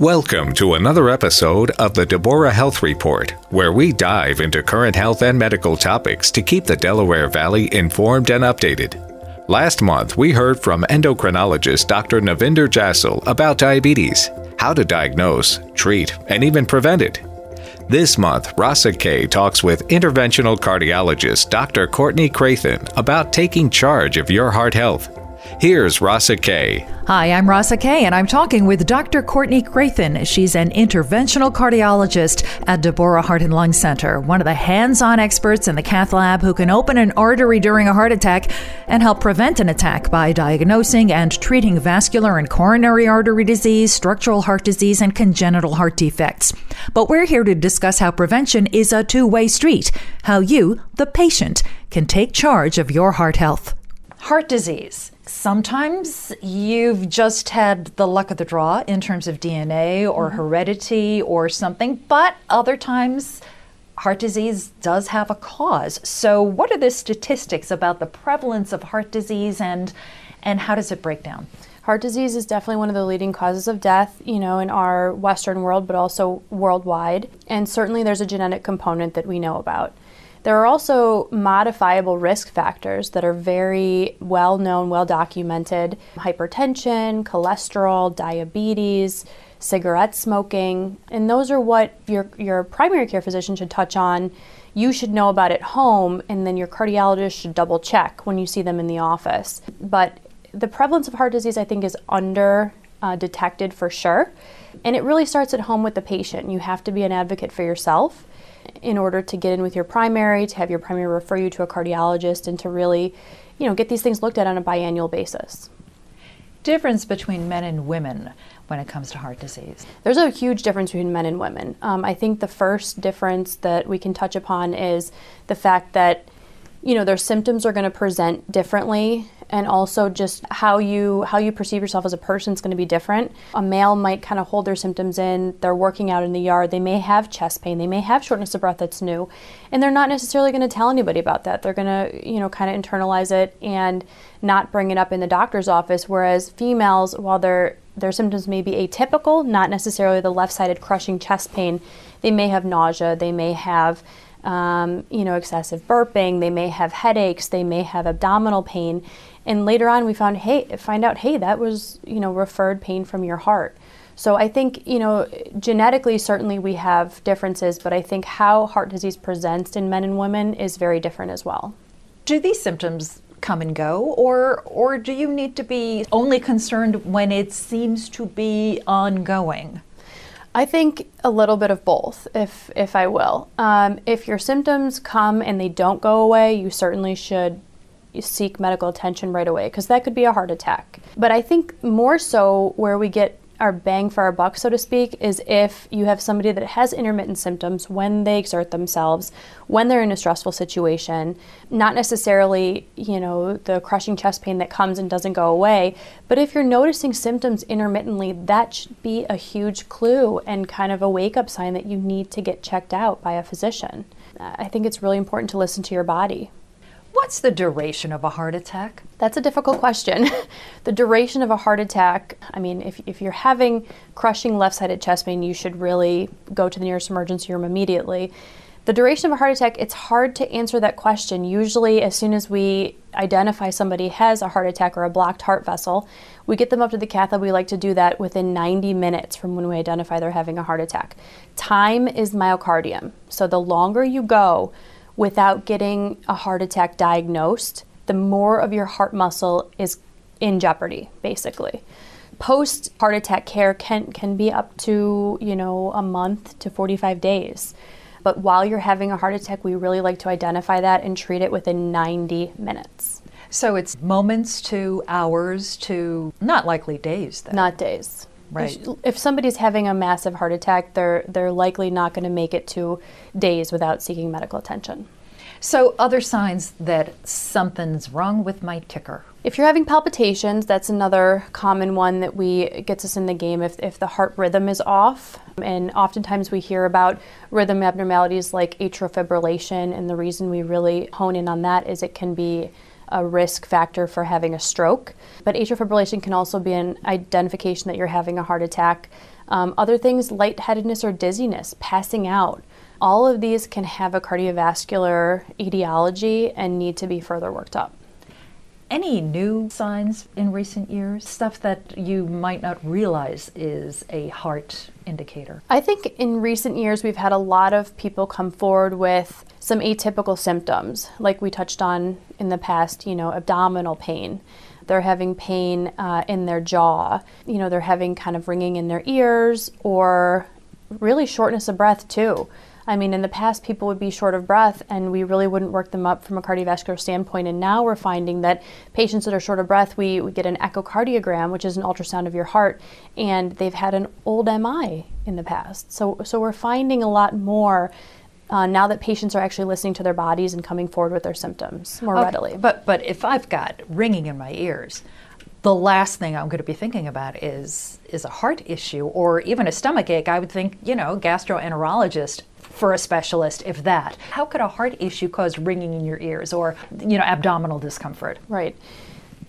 Welcome to another episode of the Deborah Health Report, where we dive into current health and medical topics to keep the Delaware Valley informed and updated. Last month, we heard from endocrinologist Dr. Navinder Jassal about diabetes, how to diagnose, treat, and even prevent it. This month, Rasa K talks with interventional cardiologist Dr. Courtney Krathen about taking charge of your heart health. Here's Rasa K. Hi, I'm Rasa Kay, and I'm talking with Dr. Courtney Krathen. She's an interventional cardiologist at Deborah Heart and Lung Center, one of the hands on experts in the cath lab who can open an artery during a heart attack and help prevent an attack by diagnosing and treating vascular and coronary artery disease, structural heart disease, and congenital heart defects. But we're here to discuss how prevention is a two way street, how you, the patient, can take charge of your heart health. Heart disease Sometimes you've just had the luck of the draw in terms of DNA or mm-hmm. heredity or something, but other times heart disease does have a cause. So, what are the statistics about the prevalence of heart disease and and how does it break down? Heart disease is definitely one of the leading causes of death, you know, in our Western world, but also worldwide. And certainly there's a genetic component that we know about. There are also modifiable risk factors that are very well known, well documented hypertension, cholesterol, diabetes, cigarette smoking. And those are what your, your primary care physician should touch on. You should know about at home, and then your cardiologist should double check when you see them in the office. But the prevalence of heart disease, I think, is under uh, detected for sure. And it really starts at home with the patient. You have to be an advocate for yourself in order to get in with your primary, to have your primary refer you to a cardiologist, and to really, you know, get these things looked at on a biannual basis. Difference between men and women when it comes to heart disease? There's a huge difference between men and women. Um, I think the first difference that we can touch upon is the fact that you know their symptoms are going to present differently and also just how you how you perceive yourself as a person is going to be different. A male might kind of hold their symptoms in. They're working out in the yard. They may have chest pain. They may have shortness of breath that's new, and they're not necessarily going to tell anybody about that. They're going to you know kind of internalize it and not bring it up in the doctor's office. Whereas females, while their their symptoms may be atypical, not necessarily the left-sided crushing chest pain, they may have nausea. They may have um, you know, excessive burping. They may have headaches. They may have abdominal pain. And later on, we found, hey, find out, hey, that was, you know, referred pain from your heart. So I think, you know, genetically, certainly we have differences, but I think how heart disease presents in men and women is very different as well. Do these symptoms come and go, or or do you need to be only concerned when it seems to be ongoing? I think a little bit of both, if if I will. Um, if your symptoms come and they don't go away, you certainly should seek medical attention right away because that could be a heart attack. But I think more so where we get our bang for our buck, so to speak, is if you have somebody that has intermittent symptoms when they exert themselves, when they're in a stressful situation, not necessarily, you know, the crushing chest pain that comes and doesn't go away, but if you're noticing symptoms intermittently, that should be a huge clue and kind of a wake up sign that you need to get checked out by a physician. I think it's really important to listen to your body. What's the duration of a heart attack? That's a difficult question. the duration of a heart attack, I mean, if, if you're having crushing left sided chest pain, you should really go to the nearest emergency room immediately. The duration of a heart attack, it's hard to answer that question. Usually, as soon as we identify somebody has a heart attack or a blocked heart vessel, we get them up to the cath lab. We like to do that within 90 minutes from when we identify they're having a heart attack. Time is myocardium. So the longer you go, without getting a heart attack diagnosed, the more of your heart muscle is in jeopardy, basically. Post heart attack care can, can be up to, you know, a month to 45 days. But while you're having a heart attack, we really like to identify that and treat it within 90 minutes. So it's moments to hours to not likely days, then. Not days. Right. If, somebody's having a massive heart attack, they're they're likely not going to make it to days without seeking medical attention. So, other signs that something's wrong with my ticker. If you're having palpitations, that's another common one that we gets us in the game. If, if the heart rhythm is off, and oftentimes we hear about rhythm abnormalities like atrial fibrillation, and the reason we really hone in on that is it can be a risk factor for having a stroke. But atrial fibrillation can also be an identification that you're having a heart attack. Um, other things, lightheadedness or dizziness, passing out. All of these can have a cardiovascular etiology and need to be further worked up. Any new signs in recent years? Stuff that you might not realize is a heart indicator? I think in recent years we've had a lot of people come forward with some atypical symptoms, like we touched on in the past, you know, abdominal pain. They're having pain uh, in their jaw. You know, they're having kind of ringing in their ears or really shortness of breath too. I mean, in the past, people would be short of breath and we really wouldn't work them up from a cardiovascular standpoint. And now we're finding that patients that are short of breath, we, we get an echocardiogram, which is an ultrasound of your heart, and they've had an old MI in the past. So, so we're finding a lot more uh, now that patients are actually listening to their bodies and coming forward with their symptoms more okay, readily. But, but if I've got ringing in my ears, the last thing I'm going to be thinking about is is a heart issue or even a stomach ache. I would think, you know, gastroenterologist for a specialist, if that. How could a heart issue cause ringing in your ears or, you know, abdominal discomfort? Right.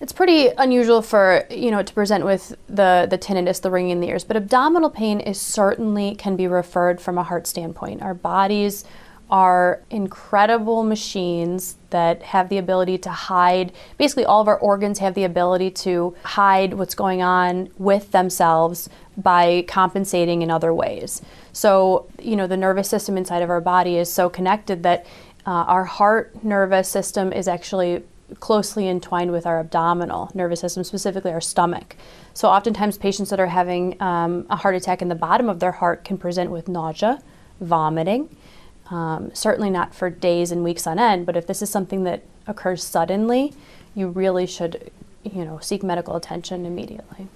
It's pretty unusual for you know to present with the the tinnitus, the ringing in the ears, but abdominal pain is certainly can be referred from a heart standpoint. Our bodies are incredible machines that have the ability to hide. Basically, all of our organs have the ability to hide what's going on with themselves by compensating in other ways. So, you know, the nervous system inside of our body is so connected that uh, our heart nervous system is actually closely entwined with our abdominal nervous system, specifically our stomach. So, oftentimes, patients that are having um, a heart attack in the bottom of their heart can present with nausea, vomiting um, certainly not for days and weeks on end, but if this is something that occurs suddenly, you really should, you know, seek medical attention immediately.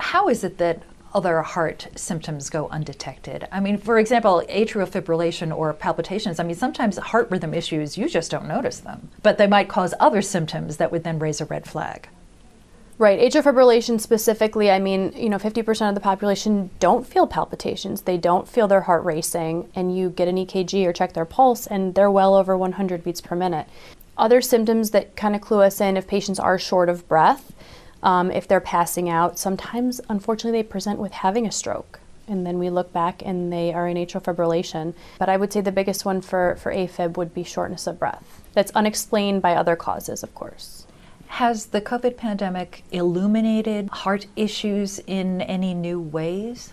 How is it that other heart symptoms go undetected? I mean, for example, atrial fibrillation or palpitations, I mean, sometimes heart rhythm issues, you just don't notice them, but they might cause other symptoms that would then raise a red flag. Right. Atrial fibrillation specifically, I mean, you know, 50% of the population don't feel palpitations. They don't feel their heart racing. And you get an EKG or check their pulse, and they're well over 100 beats per minute. Other symptoms that kind of clue us in if patients are short of breath, um, if they're passing out, sometimes, unfortunately, they present with having a stroke. And then we look back and they are in atrial fibrillation. But I would say the biggest one for, for AFib would be shortness of breath. That's unexplained by other causes, of course. Has the COVID pandemic illuminated heart issues in any new ways?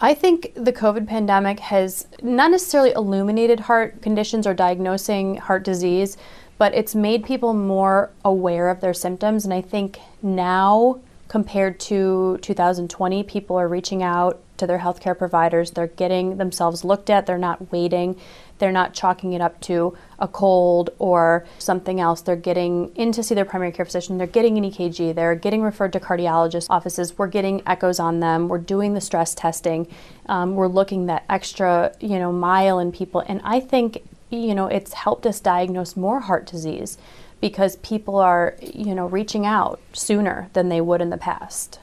I think the COVID pandemic has not necessarily illuminated heart conditions or diagnosing heart disease, but it's made people more aware of their symptoms. And I think now, compared to 2020, people are reaching out to their healthcare providers. They're getting themselves looked at, they're not waiting. They're not chalking it up to a cold or something else. They're getting in to see their primary care physician. They're getting an EKG. They're getting referred to cardiologist offices. We're getting echoes on them. We're doing the stress testing. Um, we're looking that extra, you know, mile in people. And I think, you know, it's helped us diagnose more heart disease because people are, you know, reaching out sooner than they would in the past.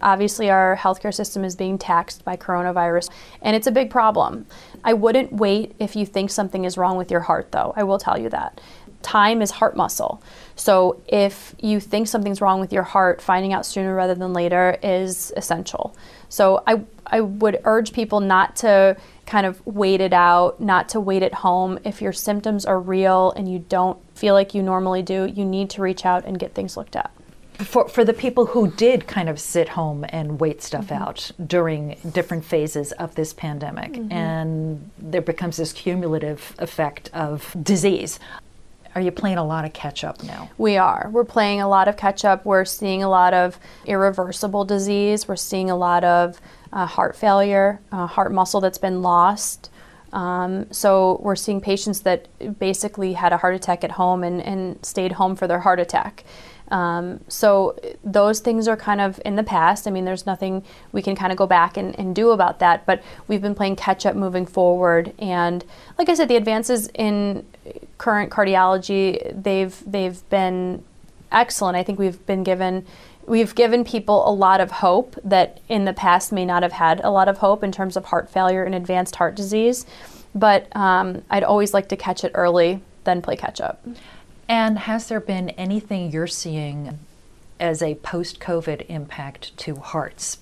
Obviously, our healthcare system is being taxed by coronavirus, and it's a big problem. I wouldn't wait if you think something is wrong with your heart, though. I will tell you that. Time is heart muscle. So if you think something's wrong with your heart, finding out sooner rather than later is essential. So I, I would urge people not to kind of wait it out, not to wait at home. If your symptoms are real and you don't feel like you normally do, you need to reach out and get things looked at for, for the people who did kind of sit home and wait stuff mm-hmm. out during different phases of this pandemic, mm-hmm. and there becomes this cumulative effect of disease. Are you playing a lot of catch up now? We are. We're playing a lot of catch up. We're seeing a lot of irreversible disease. We're seeing a lot of uh, heart failure, uh, heart muscle that's been lost. Um, so we're seeing patients that basically had a heart attack at home and, and stayed home for their heart attack. Um, so those things are kind of in the past. I mean, there's nothing we can kind of go back and, and do about that, but we've been playing catch up moving forward. And like I said, the advances in current cardiology, they've, they've been excellent. I think we've been given we've given people a lot of hope that in the past may not have had a lot of hope in terms of heart failure and advanced heart disease. But um, I'd always like to catch it early, then play catch up. And has there been anything you're seeing as a post COVID impact to hearts?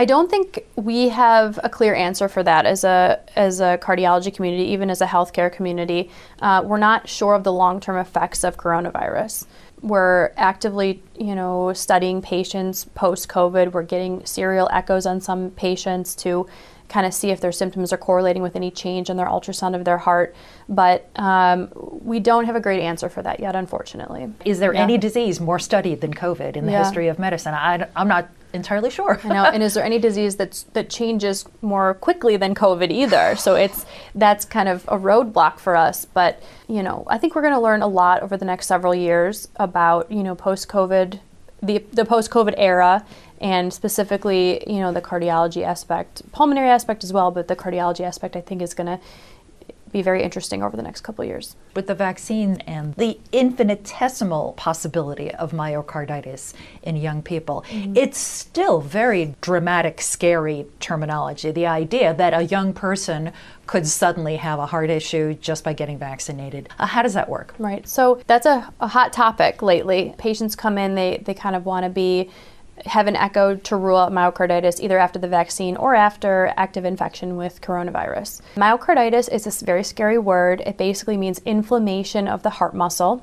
I don't think we have a clear answer for that as a as a cardiology community, even as a healthcare community. Uh, we're not sure of the long term effects of coronavirus. We're actively, you know, studying patients post COVID. We're getting serial echoes on some patients to kind of see if their symptoms are correlating with any change in their ultrasound of their heart. But um, we don't have a great answer for that yet, unfortunately. Is there yeah. any disease more studied than COVID in the yeah. history of medicine? I, am not entirely sure. And is there any disease that's that changes more quickly than COVID either? So it's that's kind of a roadblock for us. But you know, I think we're going to learn a lot over the next several years about you know post COVID, the the post COVID era and specifically, you know, the cardiology aspect, pulmonary aspect as well, but the cardiology aspect I think is going to be very interesting over the next couple years. With the vaccine and the infinitesimal possibility of myocarditis in young people, mm-hmm. it's still very dramatic, scary terminology. The idea that a young person could suddenly have a heart issue just by getting vaccinated. Uh, how does that work? Right. So that's a, a hot topic lately. Patients come in, they, they kind of want to be have an echo to rule out myocarditis either after the vaccine or after active infection with coronavirus. Myocarditis is a very scary word. It basically means inflammation of the heart muscle.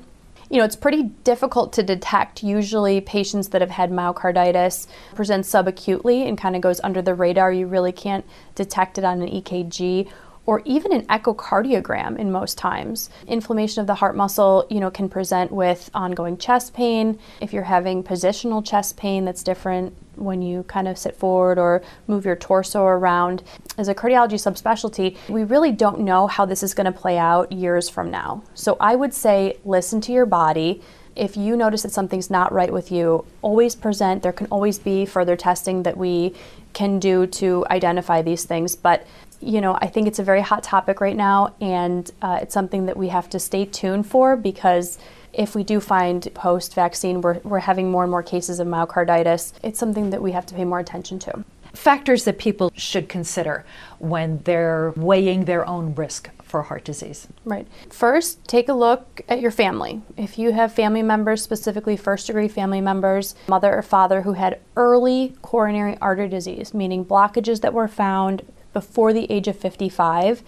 You know, it's pretty difficult to detect. Usually, patients that have had myocarditis present subacutely and kind of goes under the radar. You really can't detect it on an EKG or even an echocardiogram in most times. Inflammation of the heart muscle, you know, can present with ongoing chest pain. If you're having positional chest pain that's different when you kind of sit forward or move your torso around. As a cardiology subspecialty, we really don't know how this is going to play out years from now. So I would say listen to your body. If you notice that something's not right with you, always present. There can always be further testing that we can do to identify these things, but you know, I think it's a very hot topic right now, and uh, it's something that we have to stay tuned for because if we do find post vaccine we're, we're having more and more cases of myocarditis, it's something that we have to pay more attention to. Factors that people should consider when they're weighing their own risk for heart disease. Right. First, take a look at your family. If you have family members, specifically first degree family members, mother or father who had early coronary artery disease, meaning blockages that were found before the age of 55,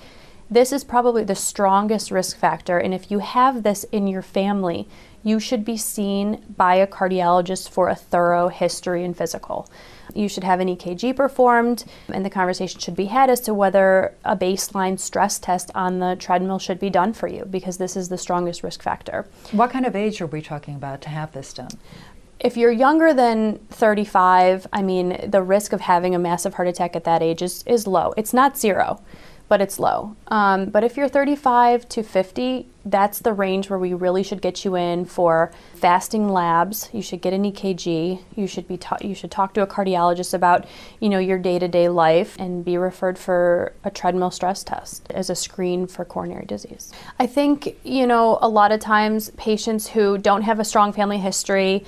this is probably the strongest risk factor. And if you have this in your family, you should be seen by a cardiologist for a thorough history and physical. You should have an EKG performed, and the conversation should be had as to whether a baseline stress test on the treadmill should be done for you because this is the strongest risk factor. What kind of age are we talking about to have this done? If you're younger than 35, I mean, the risk of having a massive heart attack at that age is, is low. It's not zero, but it's low. Um, but if you're 35 to 50, that's the range where we really should get you in for fasting labs. You should get an EKG. You should be ta- you should talk to a cardiologist about you know your day-to-day life and be referred for a treadmill stress test as a screen for coronary disease. I think you know a lot of times patients who don't have a strong family history,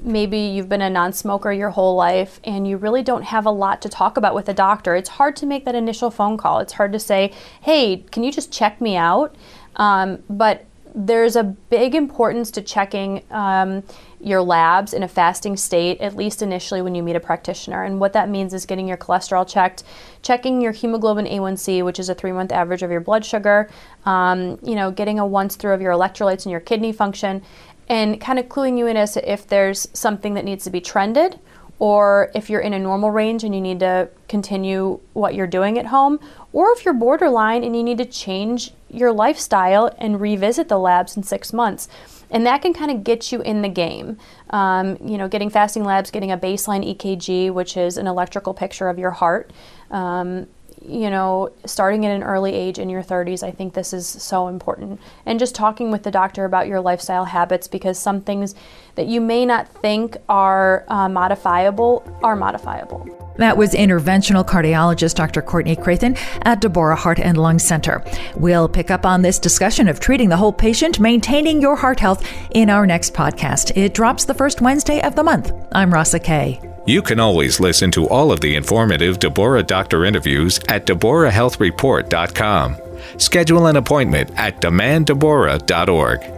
maybe you've been a non-smoker your whole life and you really don't have a lot to talk about with a doctor. It's hard to make that initial phone call. It's hard to say, "Hey, can you just check me out?" Um, but there's a big importance to checking um, your labs in a fasting state, at least initially when you meet a practitioner. And what that means is getting your cholesterol checked, checking your hemoglobin A1C, which is a three month average of your blood sugar, um, you know, getting a once through of your electrolytes and your kidney function, and kind of cluing you in as to if there's something that needs to be trended or if you're in a normal range and you need to continue what you're doing at home, or if you're borderline and you need to change your lifestyle and revisit the labs in six months. And that can kind of get you in the game. Um, you know, getting fasting labs, getting a baseline EKG, which is an electrical picture of your heart, um, you know, starting at an early age in your 30s, I think this is so important. And just talking with the doctor about your lifestyle habits because some things that you may not think are uh, modifiable are modifiable. That was interventional cardiologist Dr. Courtney Krathen at Deborah Heart and Lung Center. We'll pick up on this discussion of treating the whole patient, maintaining your heart health in our next podcast. It drops the first Wednesday of the month. I'm Rasa Kay. You can always listen to all of the informative Deborah Doctor interviews at DeborahHealthReport.com. Schedule an appointment at demanddeborah.org.